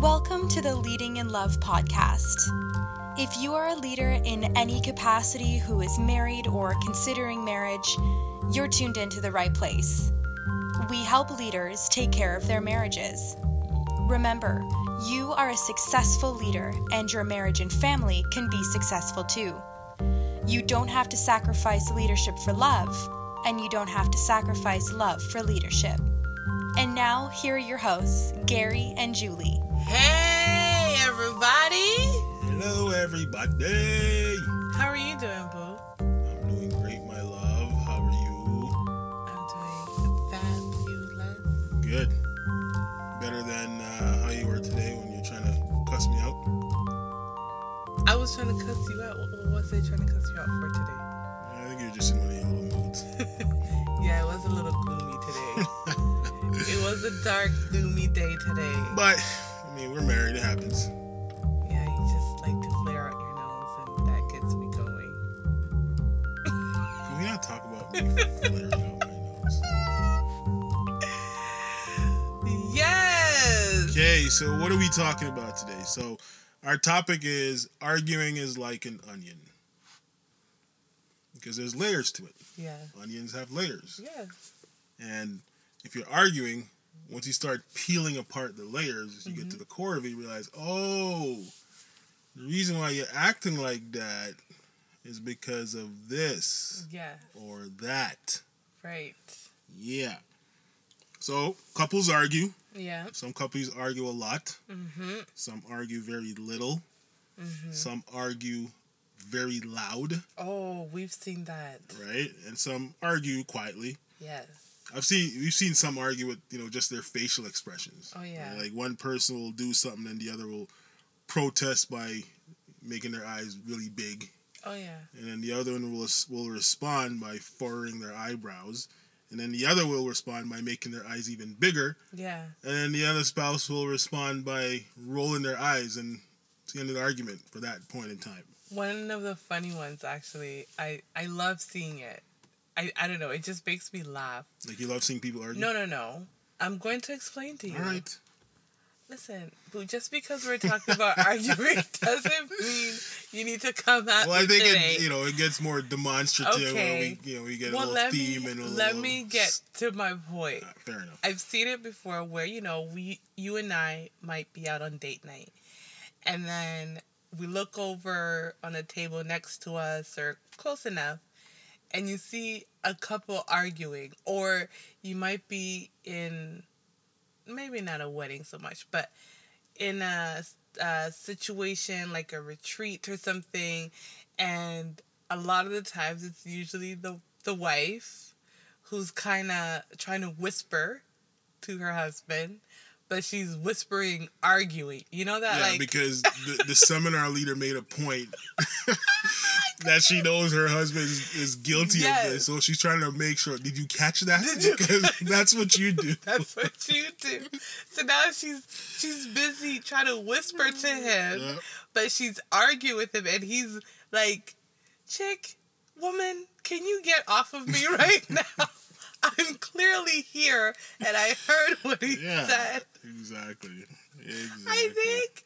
Welcome to the Leading in Love podcast. If you are a leader in any capacity who is married or considering marriage, you're tuned into the right place. We help leaders take care of their marriages. Remember, you are a successful leader, and your marriage and family can be successful too. You don't have to sacrifice leadership for love, and you don't have to sacrifice love for leadership. And now, here are your hosts, Gary and Julie. Hey, everybody. Hello, everybody. How are you doing, Boo? I'm doing great, my love. How are you? I'm doing fabulous. Good. Better than uh, how you were today when you're trying to cuss me out. I was trying to cuss you out. What was I trying to cuss you out for today? I think you're just in one of your little moods. Yeah, it was a little gloomy today. it was a dark, gloomy day today. but mean, we're married. It happens. Yeah, you just like to flare out your nose, and that gets me going. Can we not talk about me flaring out my nose? Yes. Okay, so what are we talking about today? So, our topic is arguing is like an onion because there's layers to it. Yeah. Onions have layers. Yeah. And if you're arguing, once you start peeling apart the layers, you get to the core of it, you realize, oh, the reason why you're acting like that is because of this Yeah. or that. Right. Yeah. So couples argue. Yeah. Some couples argue a lot. Mm-hmm. Some argue very little. Mm-hmm. Some argue very loud, Oh, we've seen that. right? And some argue quietly. Yes. I've seen we've seen some argue with you know just their facial expressions. Oh, yeah. Like one person will do something and the other will protest by making their eyes really big, Oh yeah. and then the other one will will respond by furrowing their eyebrows, and then the other will respond by making their eyes even bigger, Yeah. and then the other spouse will respond by rolling their eyes, and it's the end of the argument for that point in time. One of the funny ones, actually, I I love seeing it. I I don't know. It just makes me laugh. Like you love seeing people argue. No, no, no. I'm going to explain to you. All right. Listen, boo. Just because we're talking about arguing doesn't mean you need to come at Well, I think today. it, you know it gets more demonstrative. Okay. Where we, you know, we get a little let theme me and a let little, me get to my point. Uh, fair enough. I've seen it before where, you know, we you and I might be out on date night. And then we look over on a table next to us or close enough and you see a couple arguing or you might be in maybe not a wedding so much, but in a, a situation like a retreat or something and a lot of the times it's usually the the wife who's kind of trying to whisper to her husband, but she's whispering, arguing. You know that, Yeah, like, because the, the seminar leader made a point that she knows her husband is, is guilty Yes. of this, so she's trying to make sure. Did you catch that? You because that's what you do. that's what you do. So now she's she's busy trying to whisper to mm-hmm. him, Yeah. but she's arguing with him, and he's like, "Chick, woman, can you get off of me right now? I'm clearly here, and I heard what he Yeah, said." exactly. Exactly. I think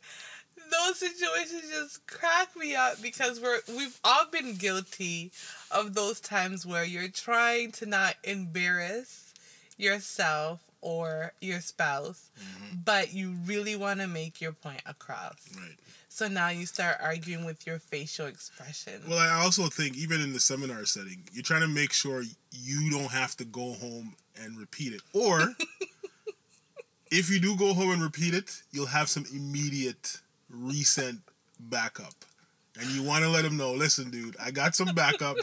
those situations just crack me up because we're we've all been guilty of those times where you're trying to not embarrass yourself or your spouse, mm-hmm. but you really want to make your point across. Right. So now you start arguing with your facial expression. Well, I also think even in the seminar setting, you're trying to make sure you don't have to go home and repeat it, or if you do go home and repeat it, you'll have some immediate recent backup, and you want to let them know. Listen, dude, I got some backup.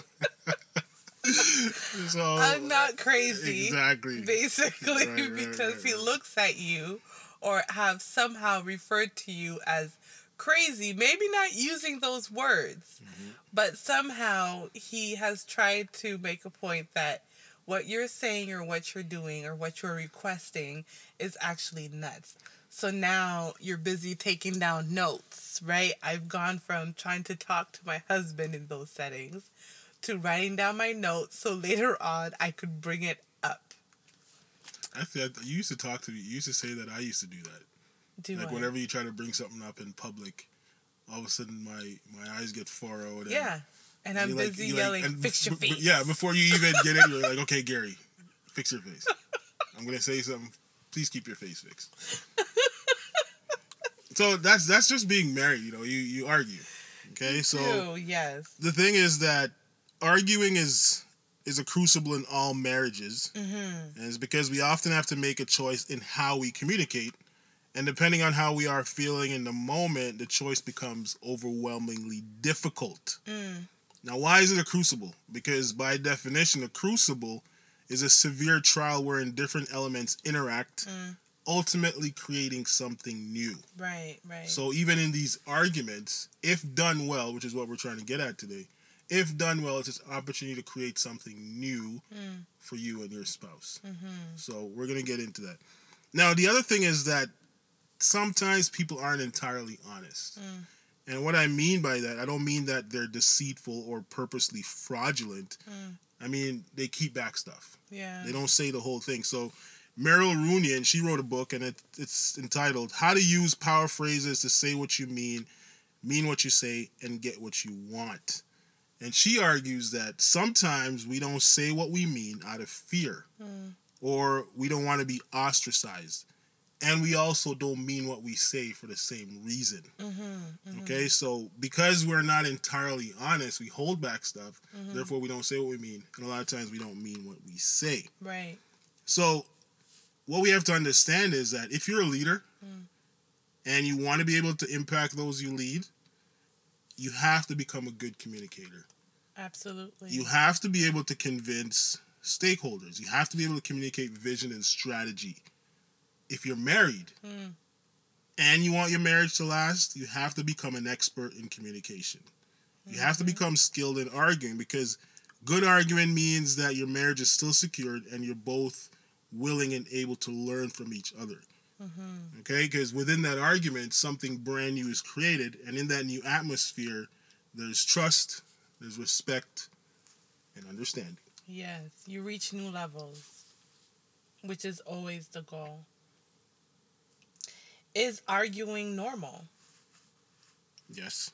so I'm not crazy. exactly. basically Right, right, because right, he looks at you or have somehow referred to you as crazy maybe not using those words Mm-hmm. but somehow he has tried to make a point that what you're saying or what you're doing or what you're requesting is actually nuts so now you're busy taking down notes right i've gone from trying to talk to my husband in those settings to writing down my notes so later on I could bring it up. I thought you used to talk to me. You used to say that I used to do that. Do like what? whenever you try to bring something up in public, all of a sudden my my eyes get furrowed. and Yeah. And I'm you like- busy like- yelling, and fix your b- b- face. Yeah, before you even get in, you're like, okay, Gary, fix your face. I'm gonna say something. Please keep your face fixed. so that's that's just being married. You know, you you argue. Okay, so True, yes. the thing is that arguing is is a crucible in all marriages Mm-hmm. and it's because we often have to make a choice in how we communicate and depending on how we are feeling in the moment the choice becomes overwhelmingly difficult Mm. now why is it a crucible because by definition a crucible is a severe trial wherein different elements interact Mm. Ultimately creating something new Right, right. so even in these arguments, if done well, which is what we're trying to get at today, if done well, it's an opportunity to create something new Mm. for you and your spouse. Mm-hmm. So we're gonna get into that. Now the other thing is that sometimes people aren't entirely honest. Mm. And what I mean by that, I don't mean that they're deceitful or purposely fraudulent. Mm. I mean they keep back stuff. Yeah. They don't say the whole thing. So Meryl Runion, she wrote a book and it, it's entitled How to Use Power Phrases to Say What You Mean, Mean What You Say, and Get What You Want. And she argues that sometimes we don't say what we mean out of fear Mm. or we don't want to be ostracized. And we also don't mean what we say for the same reason. Mm-hmm. Okay, so because we're not entirely honest, we hold back stuff. Mhm. Therefore, we don't say what we mean. And a lot of times we don't mean what we say. Right. So, what we have to understand is that if you're a leader Mm. and you want to be able to impact those you lead, you have to become a good communicator. Absolutely. You have to be able to convince stakeholders. You have to be able to communicate vision and strategy. If you're married Mm. and you want your marriage to last, you have to become an expert in communication. You have to Mhm. become skilled in arguing because good arguing means that your marriage is still secured and you're both willing and able to learn from each other. Mm-hmm. Okay? Because within that argument, something brand new is created. And in that new atmosphere, there's trust, there's respect, and understanding. Yes. You reach new levels, which is always the goal. Is arguing normal? Yes.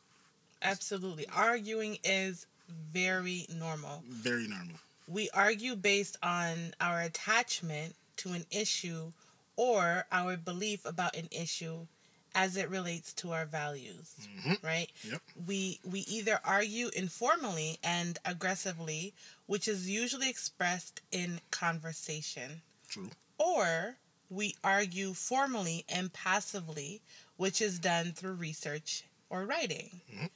Absolutely. Arguing is very normal. Very normal. We argue based on our attachment to an issue or our belief about an issue as it relates to our values, Mhm. right? Yep. We we either argue informally and aggressively, which is usually expressed in conversation, True. or we argue formally and passively, which is done through research or writing. Mhm.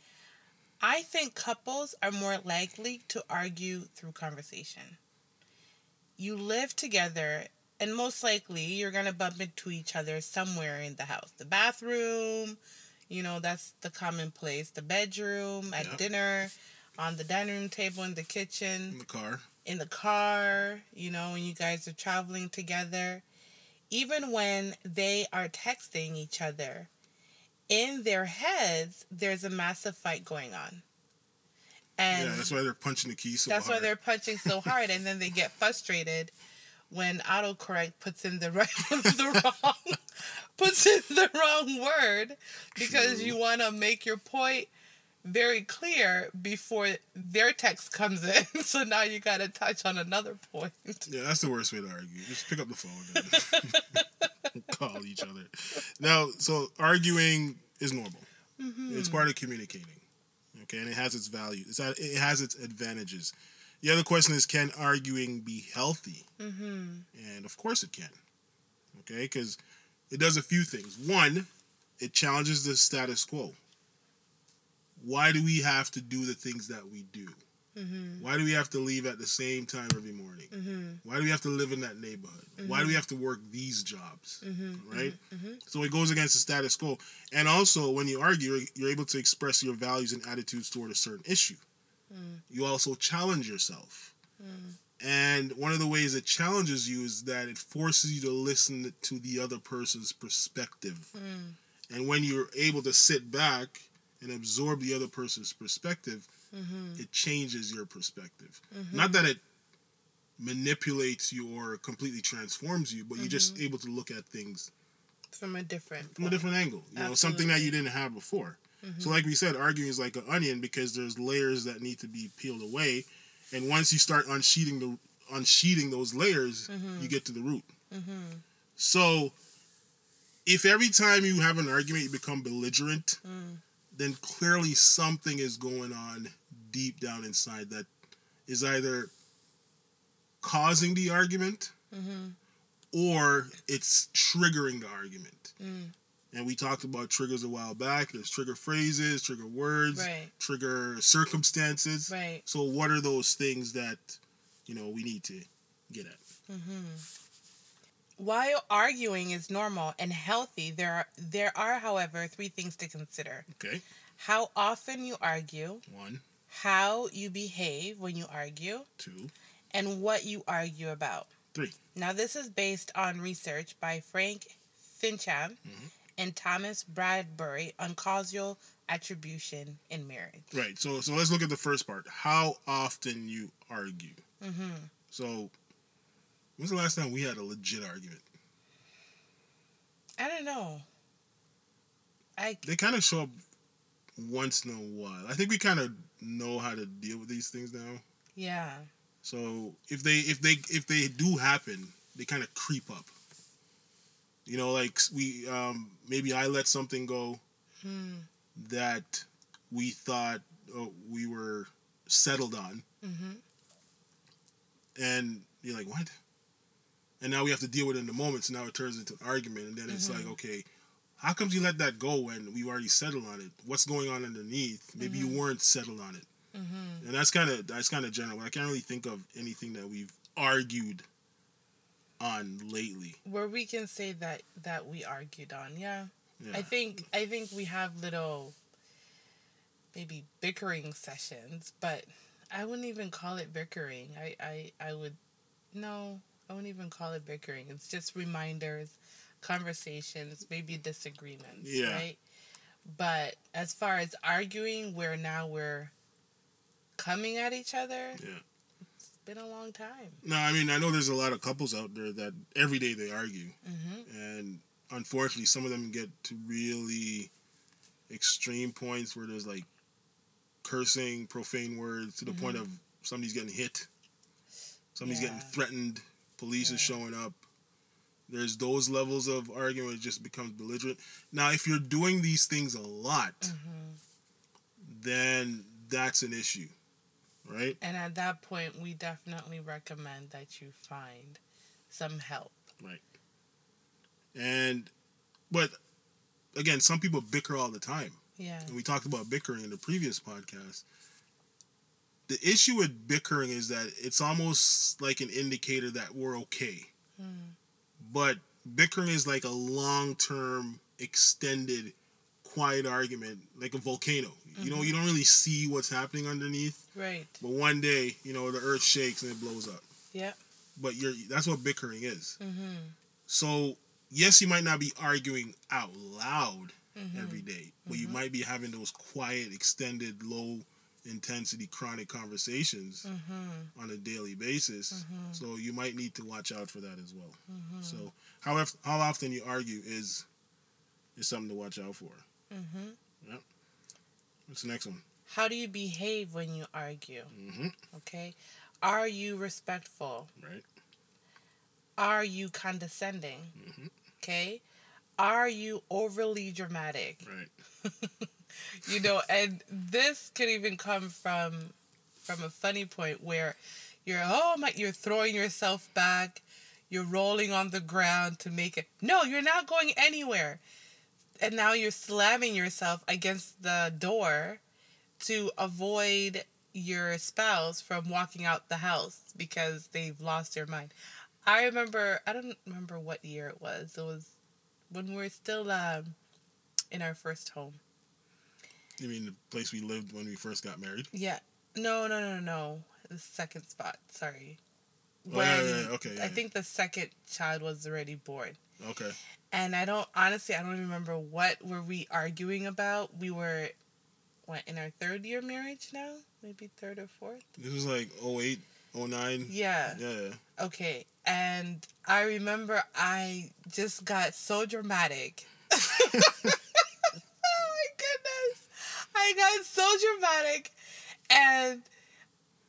I think couples are more likely to argue through conversation. You live together, and most likely you're going to bump into each other somewhere in the house. The bathroom, you know, that's the common place. The bedroom, at dinner, on the dining room table, in the kitchen In the car. in the car, you know, when you guys are traveling together, even when they are texting each other, in their heads, there's a massive fight going on. And yeah, that's why they're punching the key so hard. that's why they're punching so hard, and then they get frustrated when autocorrect puts in the right, the wrong, puts in the wrong word because True. you want to make your point very clear before their text comes in. So now you got to touch on another point. Yeah, that's the worst way to argue. Just pick up the phone call each other. Now, so arguing is normal. Mm-hmm. It's part of communicating. Okay, and it has its value. It's it has its advantages. The other question is, can arguing be healthy? Mm-hmm. And of course it can. Okay, because it does a few things. One, it challenges the status quo. Why do we have to do the things that we do? Mm-hmm. Why do we have to leave at the same time every morning? Mm-hmm. Why do we have to live in that neighborhood? Why do we have to work these jobs? Mm-hmm. Right? Mm-hmm. So it goes against the status quo. And also, when you argue, you're- you're able to express your values and attitudes toward a certain issue. Mm. You also challenge yourself. Mm. And one of the ways it challenges you is that it forces you to listen to the other person's perspective. Mm. And when you're able to sit back and absorb the other person's perspective, Mm-hmm. it changes your perspective. Mhm. Not that it manipulates you or completely transforms you, but you're just able to look at things from a different from a different angle. You know, something that you didn't have before. Mm-hmm. So, like we said, arguing is like an onion because there's layers that need to be peeled away, and once you start unsheeting the unsheeting those layers, Mm-hmm. you get to the root. So, if every time you have an argument you become belligerent, Mm. Then clearly something is going on deep down inside that is either causing the argument Mm-hmm. or it's triggering the argument. Mm. And we talked about triggers a while back. There's trigger phrases, trigger words, Right. trigger circumstances. Right. So what are those things that you know we need to get at? While arguing is normal and healthy, there are there are, however, three things to consider: Okay, how often you argue, one, how you behave when you argue, two, and what you argue about. three. Now, this is based on research by Frank Fincham and Thomas Bradbury on causal attribution in marriage. Right. So so let's look at the first part. How often you argue. Mm-hmm. So when's the last time we had a legit argument? I don't know. I They kind of show up once in a while. I think we kind of know how to deal with these things now. yeah. So if they if they if they do happen, they kind of creep up. You know, like we um maybe I let something go Hmm. that we thought oh, we were settled on, Mm-hmm. and you're like, what? And now we have to deal with it in the moment. So now it turns into an argument, and then it's like, okay, how comes you let that go when we already settled on it? What's going on underneath? Maybe you weren't settled on it, Mm-hmm. and that's kind of that's kind of general. I can't really think of anything that we've argued on lately. Where we can say that that we argued on, yeah. Yeah. I think I think we have little maybe bickering sessions, but I wouldn't even call it bickering. I, I, I would no, I wouldn't even call it bickering. It's just reminders, conversations, maybe disagreements, Yeah. right? But as far as arguing, where now we're coming at each other, yeah. it's been a long time. No, I mean I know there's a lot of couples out there that every day they argue, Mm-hmm. and unfortunately some of them get to really extreme points where there's like cursing, profane words to the point of somebody's getting hit, somebody's getting threatened, police is showing up. There's those levels of argument it just becomes belligerent. Now, if you're doing these things a lot, Mm-hmm. then that's an issue, right? And at that point, we definitely recommend that you find some help. Right. And, but again, some people bicker all the time. Yeah. And we talked about bickering in the previous podcast. The issue with bickering is that it's almost like an indicator that we're okay. Mm. But bickering is like a long term, extended, quiet argument, like a volcano. You know, you don't really see what's happening underneath, Right. but one day, you know, the earth shakes and it blows up. Yep. But you're that's what bickering is. Mm-hmm. So yes, you might not be arguing out loud Mm-hmm. every day, but you might be having those quiet, extended, low intensity, chronic conversations Mm-hmm. on a daily basis. Mhm. So you might need to watch out for that as well. Mm-hmm. So how how often you argue is is something to watch out for. Mm-hmm. What's the next one? How do you behave when you argue? Mm-hmm. Okay. Are you respectful? Right. Are you condescending? Mhm. Okay. Are you overly dramatic? Right. you know and this could even come from from a funny point where you're oh my you're throwing yourself back you're rolling on the ground to make it no you're not going anywhere. And now you're slamming yourself against the door to avoid your spouse from walking out the house because they've lost their mind. I remember i don't remember what year it was. It was when we were still um, in our first home You mean the place we lived when we first got married? Yeah. No, no, no, no. The second spot. Sorry. Oh, yeah, yeah, yeah, okay, yeah, I think the second child was already born. Okay. And I don't honestly I don't remember what were we arguing about. We were what in our third year marriage now? Maybe third or fourth? This was like 08, 09. Yeah. Yeah. Okay. and I remember I just got so dramatic. my got so dramatic and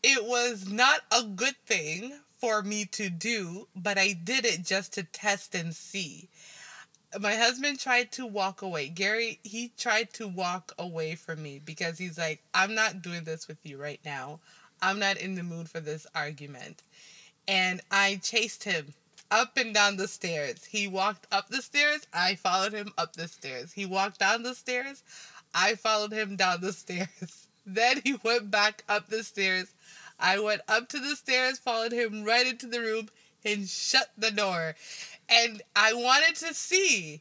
it was not a good thing for me to do, but I did it just to test and see. My husband tried to walk away. Gary, he tried to walk away from me because he's like, I'm not doing this with you right now. I'm not in the mood for this argument. And I chased him up and down the stairs. He walked up the stairs. I followed him up the stairs. He walked down the stairs. I followed him down the stairs. Then he went back up the stairs. I went up to the stairs, followed him right into the room, and shut the door. And I wanted to see,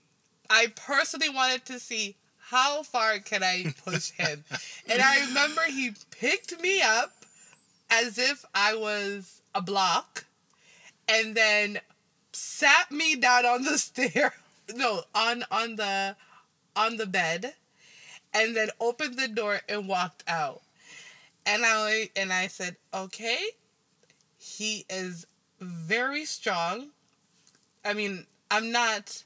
I personally wanted to see how far can I push him. and I remember he picked me up as if I was a block and then sat me down on the stair no on on the on the bed and then opened the door and walked out and i and i said okay he is very strong i mean i'm not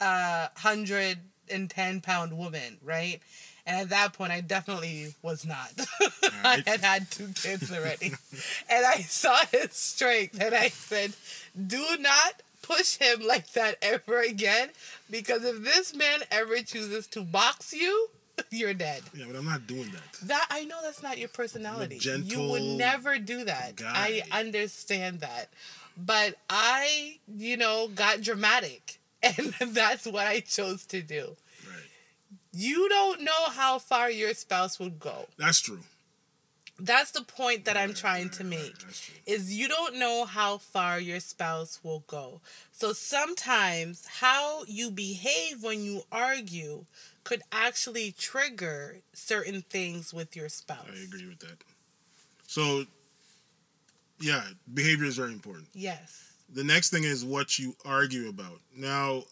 a hundred and ten pound woman right and at that point, I definitely was not. I had had two kids already. and I saw his strength and I said, do not push him like that ever again because if this man ever chooses to box you, you're dead. Yeah, but I'm not doing that. That I know that's not your personality. you would never do that. Guy. I understand that. But I, you know, got dramatic and that's what I chose to do Right. you don't know how far your spouse would go. That's true. That's the point that I'm trying to make. Is you don't know how far your spouse will go. So sometimes how you behave when you argue could actually trigger certain things with your spouse. I agree with that. So yeah, behavior is very important. Yes. The next thing is what you argue about. Now,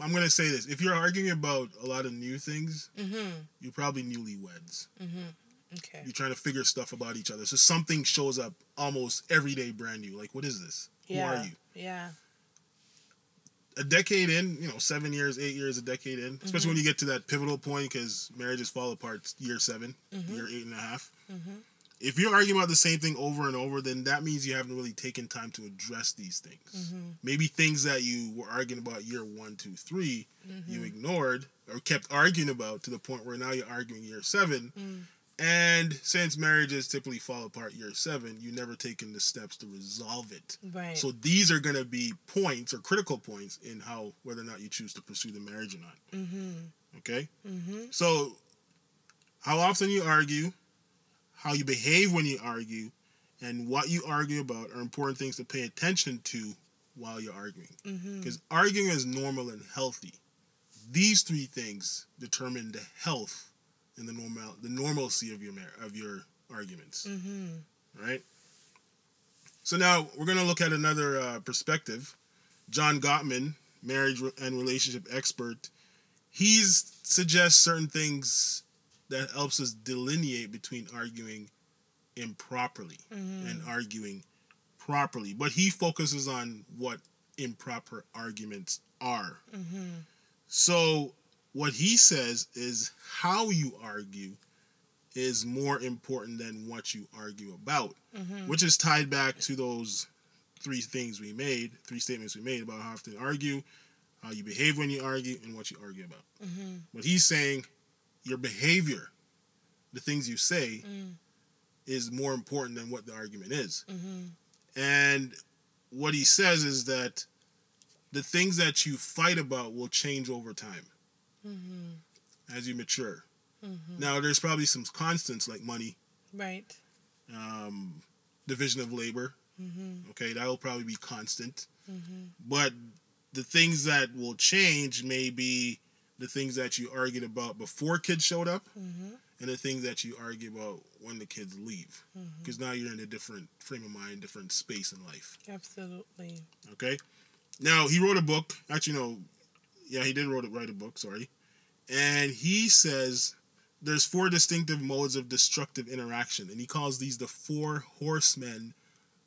I'm gonna say this: if you're arguing about a lot of new things, mm-hmm. you're probably newlyweds. Mm-hmm. Okay. You're trying to figure stuff about each other. So something shows up almost every day, brand new. Like, what is this? Yeah. Who are you? Yeah. A decade in, you know, seven years, eight years, a decade in, especially mm-hmm. when you get to that pivotal point because marriages fall apart year 7 mm-hmm. year eight and a half. Mm-hmm if you're arguing about the same thing over and over, then that means you haven't really taken time to address these things. Mm-hmm. Maybe things that you were arguing about year one, two, three, mm-hmm. you ignored or kept arguing about to the point where now you're arguing year seven. And since marriages typically fall apart year seven, you never taken the steps to resolve it. Right. So these are going to be points or critical points in how whether or not you choose to pursue the marriage or not. Mm-hmm. Okay. Mm-hmm. So, how often you argue, how you behave when you argue, and what you argue about are important things to pay attention to while you're arguing. Because mm-hmm. arguing is normal and healthy. These three things determine the health and the normal the normalcy of your of your arguments. Mm-hmm. Right. So now we're going to look at another uh, perspective. John Gottman, marriage and relationship expert, he suggests certain things that helps us delineate between arguing improperly mm-hmm. and arguing properly. But he focuses on what improper arguments are. Mm-hmm. So, what he says is how you argue is more important than what you argue about, mm-hmm. which is tied back to those three things we made, three statements we made about how to argue, how you behave when you argue, and what you argue about. Mm-hmm. What he's saying your behavior, the things you say, mm. is more important than what the argument is. Mm-hmm. And what he says is that the things that you fight about will change over time mm-hmm. as you mature. Mm-hmm. Now, there's probably some constants like money, right? Um, division of labor. Mm-hmm. Okay, that will probably be constant. Mm-hmm. But the things that will change may be the things that you argued about before kids showed up mm-hmm. and the things that you argue about when the kids leave because mm-hmm. now you're in a different frame of mind different space in life absolutely okay now he wrote a book actually no yeah he did wrote, write a book sorry and he says there's four distinctive modes of destructive interaction and he calls these the four horsemen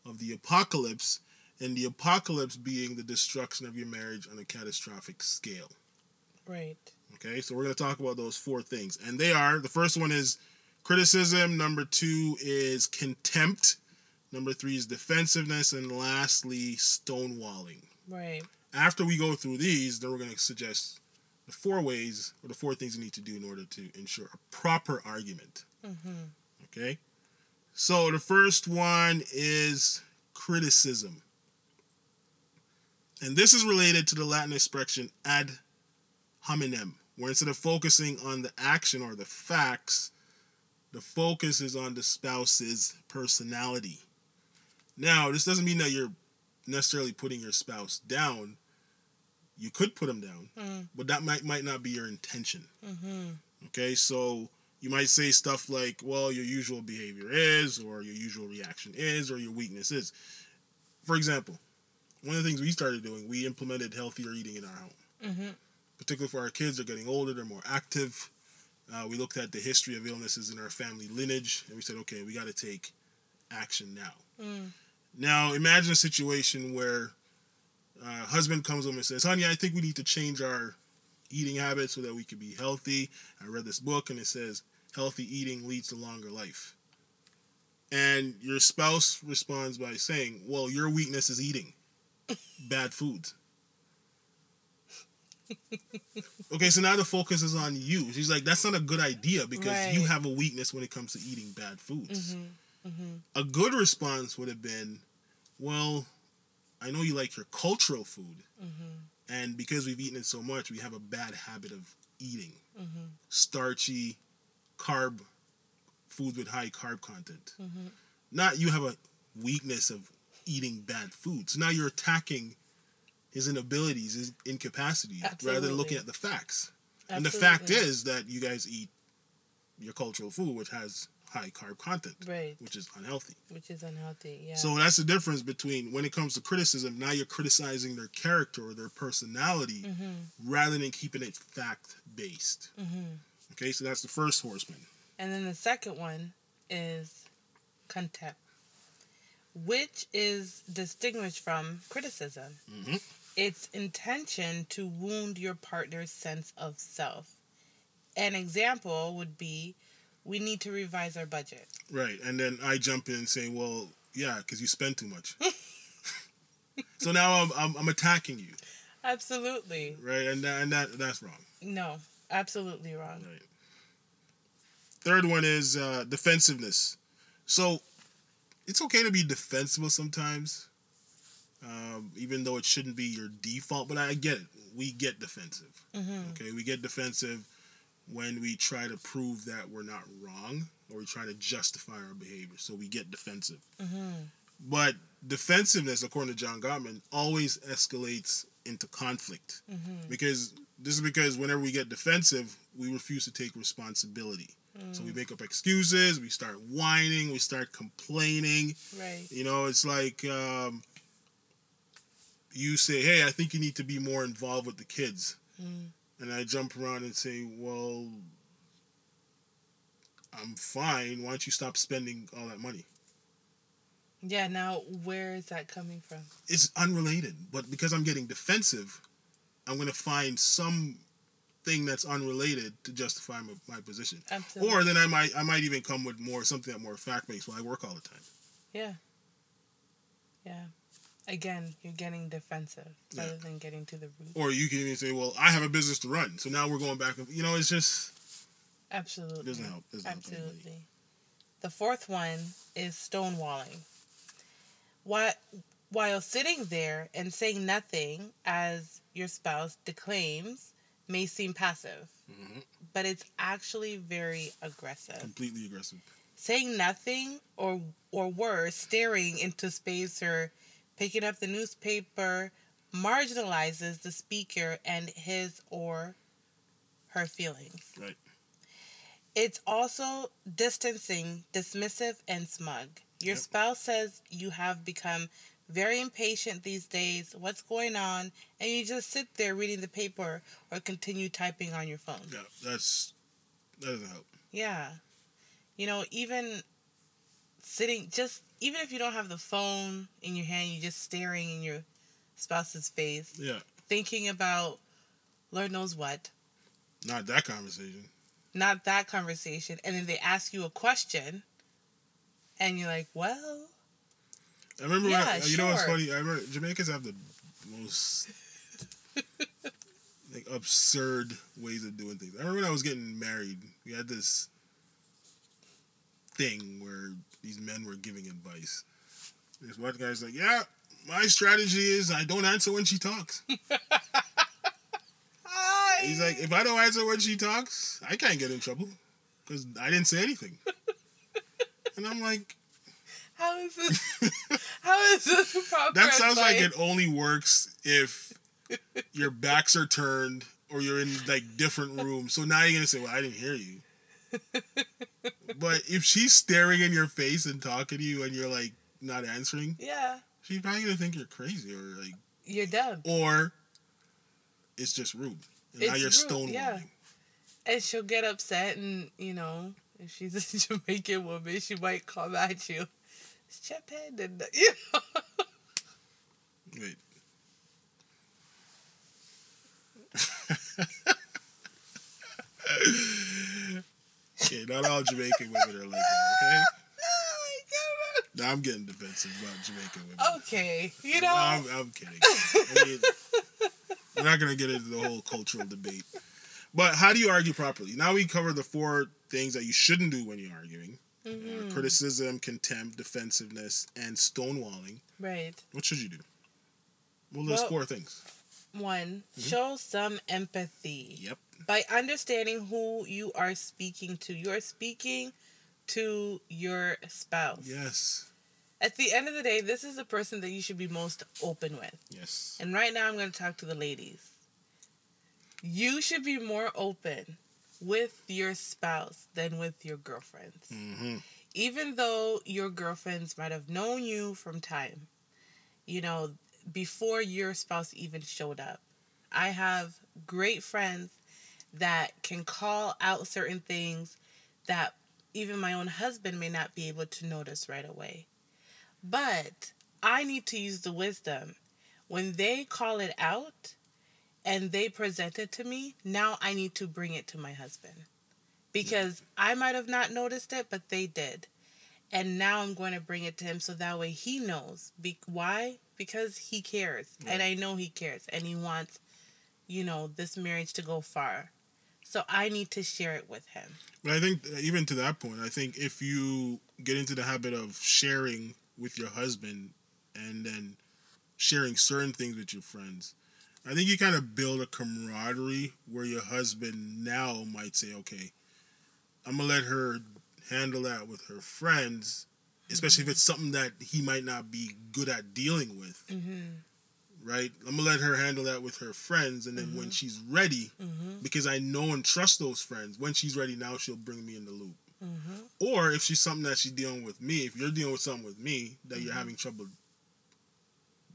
of the apocalypse and the apocalypse being the destruction of your marriage on a catastrophic scale. Right. Okay, so we're going to talk about those four things. And they are the first one is criticism, number two is contempt, number three is defensiveness, and lastly, stonewalling. Right. After we go through these, then we're going to suggest the four ways or the four things you need to do in order to ensure a proper argument. Mm-hmm. Okay, so the first one is criticism. And this is related to the Latin expression ad hominem, where instead of focusing on the action or the facts, the focus is on the spouse's personality. Now, this doesn't mean that you're necessarily putting your spouse down. You could put them down, Mm. but that might might not be your intention. Mm-hmm. Okay, so you might say stuff like, well, your usual behavior is, or your usual reaction is, or your weakness is. For example, one of the things we started doing, we implemented healthier eating in our home. Mm-hmm. Particularly for our kids, they're getting older, they're more active. Uh, we looked at the history of illnesses in our family lineage, and we said, okay, we got to take action now. Mm. Now, imagine a situation where uh, husband comes home and says, "Honey, I think we need to change our eating habits so that we can be healthy." I read this book and it says healthy eating leads to longer life. And your spouse responds by saying, "Well, your weakness is eating bad foods." okay, so now the focus is on you. She's like, "That's not a good idea because you have a weakness when it comes to eating bad foods." Mm-hmm. Mm-hmm. A good response would have been, well, I know you like your cultural food, Mm-hmm. and because we've eaten it so much, we have a bad habit of eating Mm-hmm. starchy, carb foods with high carb content. Mm-hmm. Not you have a weakness of eating bad food. So now you're attacking his inabilities, his incapacities, rather than looking at the facts. And the fact is that you guys eat your cultural food, which has high carb content, right, which is unhealthy. which is unhealthy. Yeah. So that's the difference between when it comes to criticism, now you're criticizing their character or their personality Mm-hmm. rather than keeping it fact based. Mm-hmm. Okay, so that's the first horseman. And then the second one is contempt, which is distinguished from criticism. Mhm. Its intention to wound your partner's sense of self. An example would be we need to revise our budget. Right, and then I jump in and say, well, yeah, because you spend too much. so now I'm, I'm, I'm attacking you, Absolutely. right? And that, and that that's wrong. No, absolutely wrong. Right. Third one is uh, defensiveness. So it's okay to be defensive sometimes, um, even though it shouldn't be your default. But I get it. We get defensive. Mm-hmm. Okay, we get defensive when we try to prove that we're not wrong or we try to justify our behavior. So we get defensive. Mm-hmm. But defensiveness, according to John Gottman, always escalates into conflict Mm-hmm. because this is because whenever we get defensive, we refuse to take responsibility. So we make up excuses, we start whining, we start complaining. Right. You know, it's like um, you say, "Hey, I think you need to be more involved with the kids," Mm. And I jump around and say, "Well, I'm fine. Why don't you stop spending all that money?" Yeah. Now, where is that coming from? It's unrelated, but because I'm getting defensive, I'm going to find some thing that's unrelated to justify my, my position. Absolutely. Or then I might I might even come with more something that more fact based. Well, I work all the time. Yeah. Yeah. Again, you're getting defensive Yeah. rather than getting to the root. Or you can even say, "Well, I have a business to run," so now we're going back. and You know, it's just Absolutely. it doesn't help. It doesn't help. Absolutely. The fourth one is stonewalling. While, while sitting there and saying nothing as your spouse declaims may seem passive, Mhm. but it's actually very aggressive. Completely aggressive. Saying nothing or or worse, staring into space or picking up the newspaper marginalizes the speaker and his or her feelings. Right. It's also distancing, dismissive, and smug. Your Yep. spouse says you have become very impatient these days. What's going on? And you just sit there reading the paper or continue typing on your phone. Yeah, that's that doesn't help. Yeah. You know, even sitting just even if you don't have the phone in your hand, you're just staring in your spouse's face, Yeah. thinking about Lord knows what. Not that conversation. Not that conversation. And then they ask you a question and you're like, Well, I remember Yeah, I, you know what's funny? I remember Jamaicans have the most like absurd ways of doing things. I remember when I was getting married, we had this thing where these men were giving advice. This one guy's like, "Yeah, my strategy is I don't answer when she talks." hi. He's like, "If I don't answer when she talks, I can't get in trouble because I didn't say anything." And I'm like, How is this how is this proper That sounds like it only works if your backs are turned or you're in like different rooms. So now you're gonna say, "Well, I didn't hear you." But if she's staring in your face and talking to you and you're like not answering, Yeah. she's probably gonna think you're crazy or like, You're done. or it's just rude. And now you're stonewalling. yeah. And she'll get upset and, you know, if she's a Jamaican woman, she might come at you. Chip head and you know. Wait. okay, not all Jamaican women are like that. Okay. Oh Now I'm getting defensive about Jamaican women. Okay. You know I'm, I'm kidding. I mean, we're not going to get into the whole cultural debate. But how do you argue properly? Now we cover the four things that you shouldn't do when you're arguing Mm-hmm. uh, criticism, contempt, defensiveness, and stonewalling. Right. What should you do? Well, there's Well- four things. One, show some empathy. Yep. By understanding who you are speaking to. You are speaking to your spouse. Yes. At the end of the day, this is the person that you should be most open with. Yes. And right now, I'm going to talk to the ladies. You should be more open with your spouse than with your girlfriends. hmm Even though your girlfriends might have known you from time, you know, before your spouse even showed up. I have great friends that can call out certain things that even my own husband may not be able to notice right away. But I need to use the wisdom. When they call it out and they present it to me, now I need to bring it to my husband. Because I might have not noticed it, but they did. And now I'm going to bring it to him so that way he knows. Be- why? Because he cares. And I know he cares. And he wants, you know, this marriage to go far. So I need to share it with him. But I think uh, even to that point, I think if you get into the habit of sharing with your husband and then sharing certain things with your friends, I think you kind of build a camaraderie where your husband now might say, okay, I'm going to let her handle that with her friends, especially if it's something that he might not be good at dealing with, Mm-hmm. right? I'm going to let her handle that with her friends. And then when she's ready, Mm-hmm. because I know and trust those friends. When she's ready now, she'll bring me in the loop. Mm-hmm. Or if she's something that she's dealing with me, if you're dealing with something with me that you're having trouble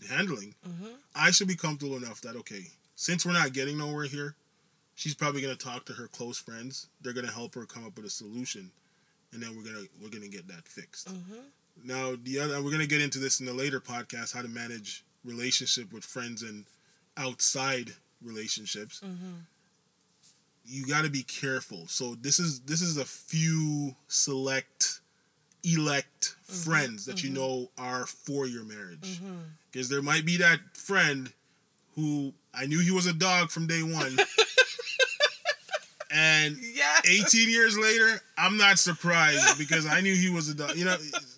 handling, Mm-hmm. I should be comfortable enough that okay, since we're not getting nowhere here, she's probably gonna talk to her close friends. They're gonna help her come up with a solution, and then we're gonna we're gonna get that fixed. Mm-hmm. Now the other we're gonna get into this in a later podcast how to manage relationship with friends and outside relationships. Mm-hmm. You got to be careful. So this is this is a few select elect friends that you know are for your marriage. Mm-hmm. Because there might be that friend who I knew he was a dog from day one. and Yeah. 18 years later, I'm not surprised because I knew he was a dog. You know,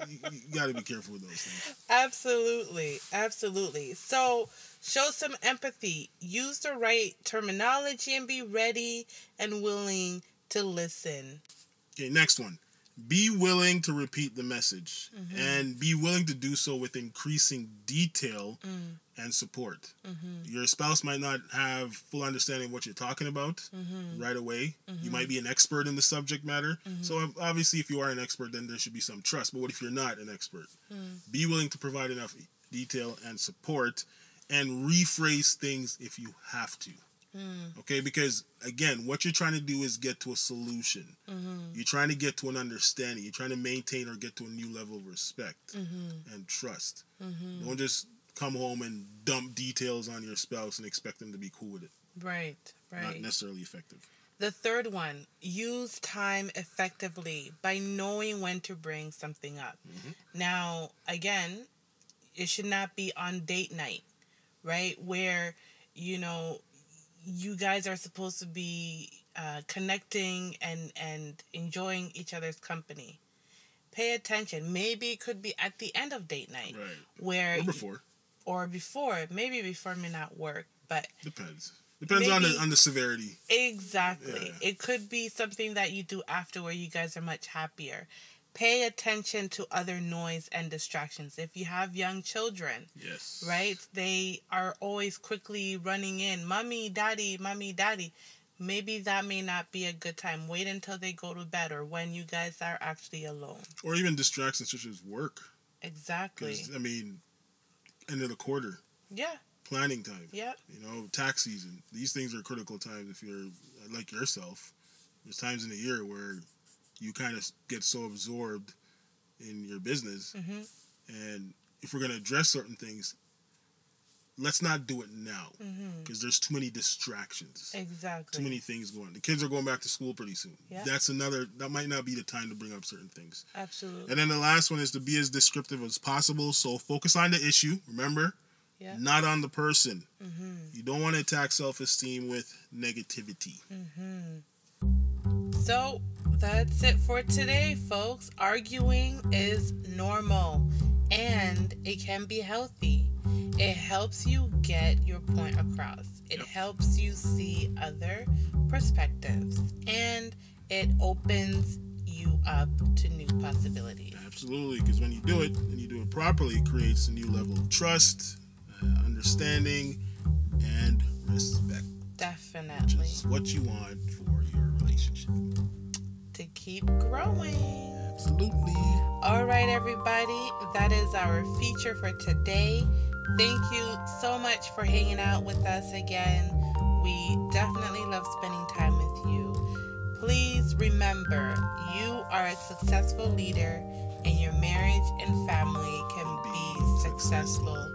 you, got to be careful with those things. Absolutely. Absolutely. So show some empathy. Use the right terminology and be ready and willing to listen. Okay, next one. Be willing to repeat the message Mm-hmm. and be willing to do so with increasing detail Mm. And support. Mm-hmm. Your spouse might not have full understanding of what you're talking about Mm-hmm. right away. You might be an expert in the subject matter. So obviously if you are an expert then there should be some trust. But what if you're not an expert? Mm. Be willing to provide enough detail and support and rephrase things if you have to. Okay, because again, what you're trying to do is get to a solution. You're trying to get to an understanding. You're trying to maintain or get to a new level of respect and trust. Don't just come home and dump details on your spouse and expect them to be cool with it. Right, right. Not necessarily effective. The third one, use time effectively by knowing when to bring something up. Now, again, it should not be on date night, right? Where, you know, you guys are supposed to be uh, connecting and, and enjoying each other's company. Pay attention. Maybe it could be at the end of date night Right. where Or before. Or before. Maybe before may not work, but Depends. Depends on the on the severity. Exactly. Yeah. It could be something that you do after where you guys are much happier. Pay attention to other noise and distractions. If you have young children, Yes. right? They are always quickly running in, mommy, daddy, mommy, daddy. Maybe that may not be a good time. Wait until they go to bed or when you guys are actually alone. Or even distractions such as work. Exactly. I mean, end of the quarter, Yeah. planning time. Yep. You know, tax season. These things are critical times if you're like yourself. There's times in the year where you kind of get so absorbed in your business. hmm And if we're going to address certain things, let's not do it now because there's too many distractions. Exactly. Too many things going. The kids are going back to school pretty soon. Yeah. That's another. That might not be the time to bring up certain things. Absolutely. And then the last one is to be as descriptive as possible. So focus on the issue. Remember, Yeah. not on the person. hmm You don't want to attack self-esteem with negativity. Hmm. So that's it for today, folks. Arguing is normal and it can be healthy. It helps you get your point across, it helps you see other perspectives, and it opens you up to new possibilities. Absolutely, because when you do it and you do it properly, it creates a new level of trust, uh, understanding, and respect, which Definitely. is what you want for your relationship. To keep growing. Absolutely. All right, everybody, that is our feature for today. Thank you so much for hanging out with us again. We definitely love spending time with you. Please remember, you are a successful leader, and your marriage and family can be successful